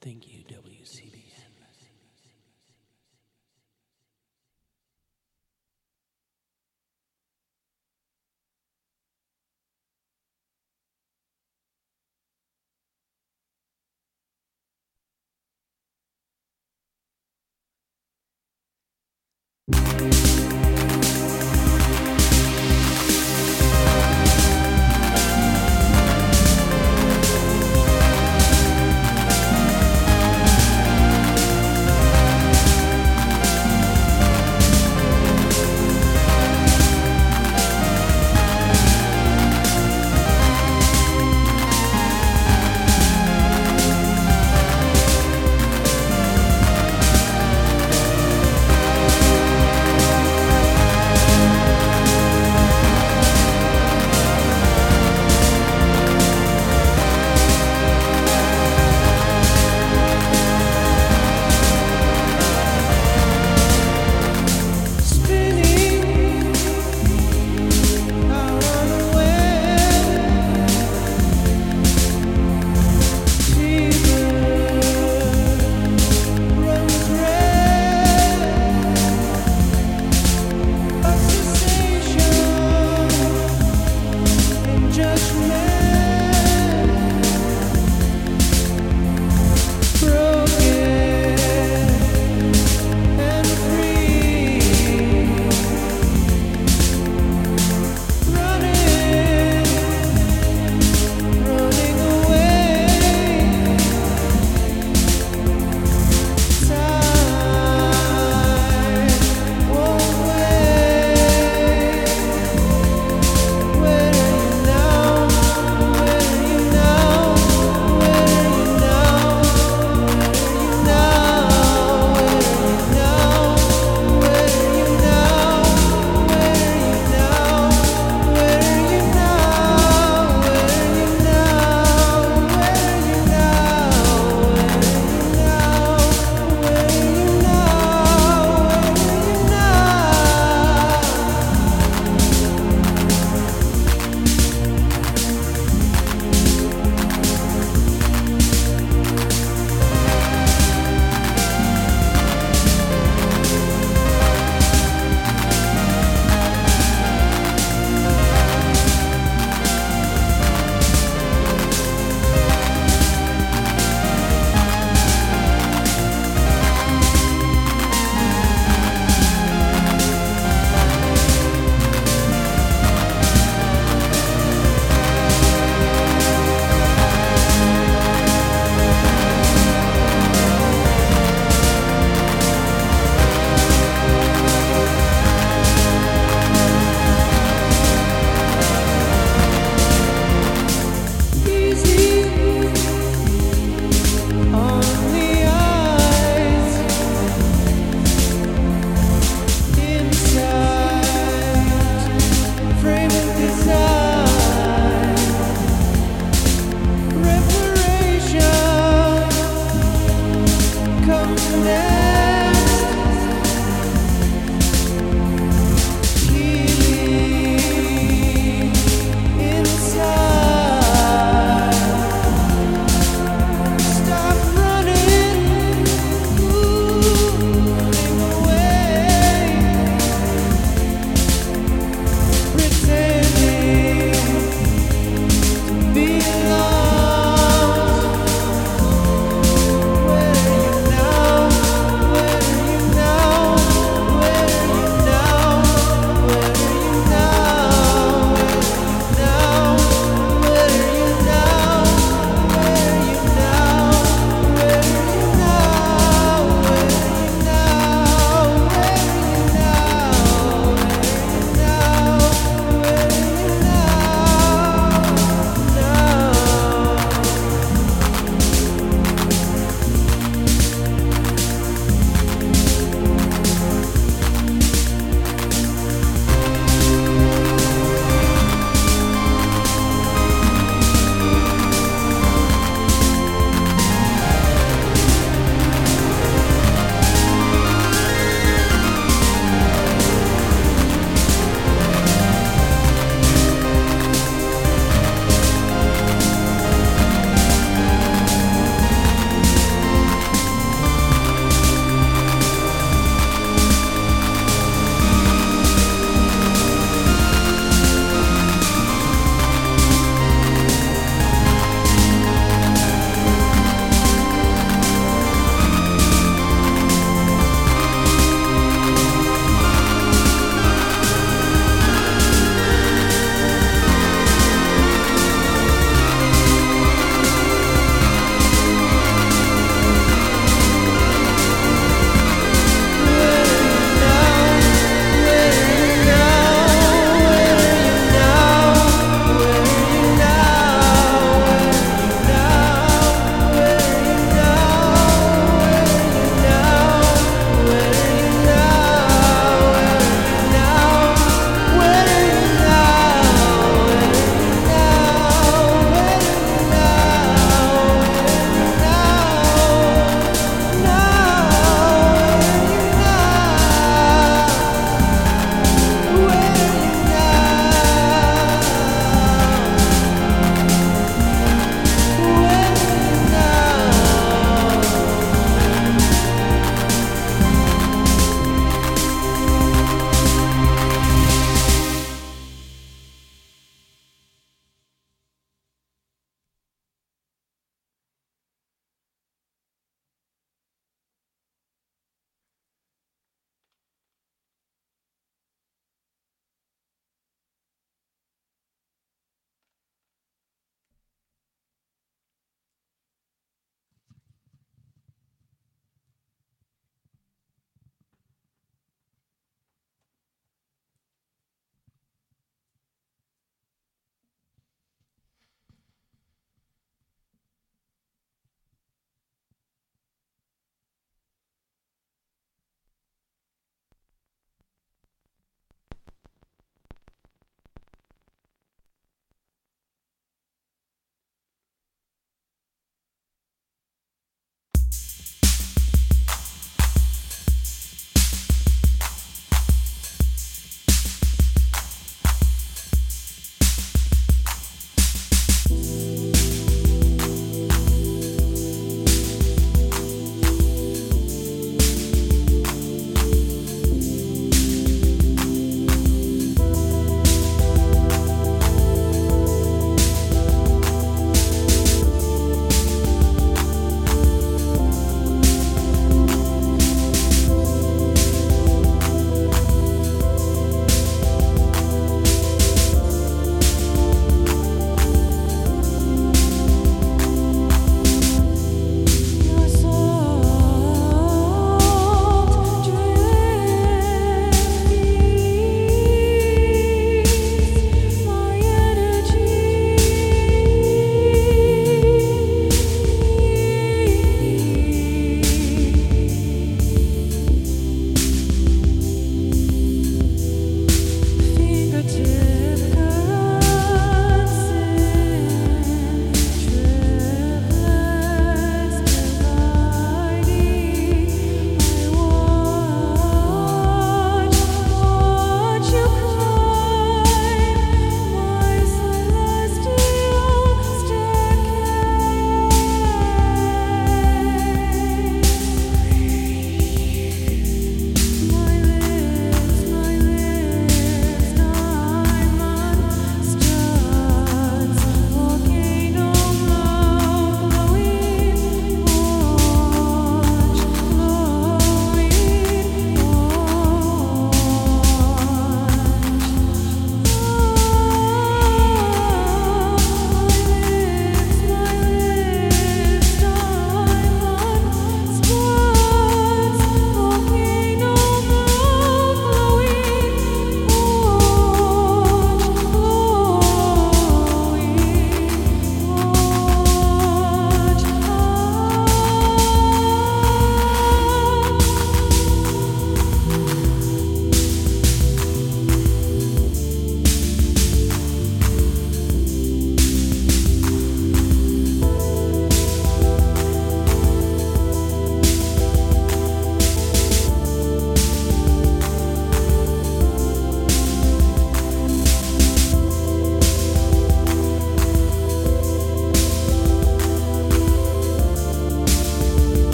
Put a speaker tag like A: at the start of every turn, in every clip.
A: Thank you, WCBN.
B: Thank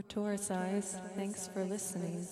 C: We're Taurus Eyes. Thanks for listening.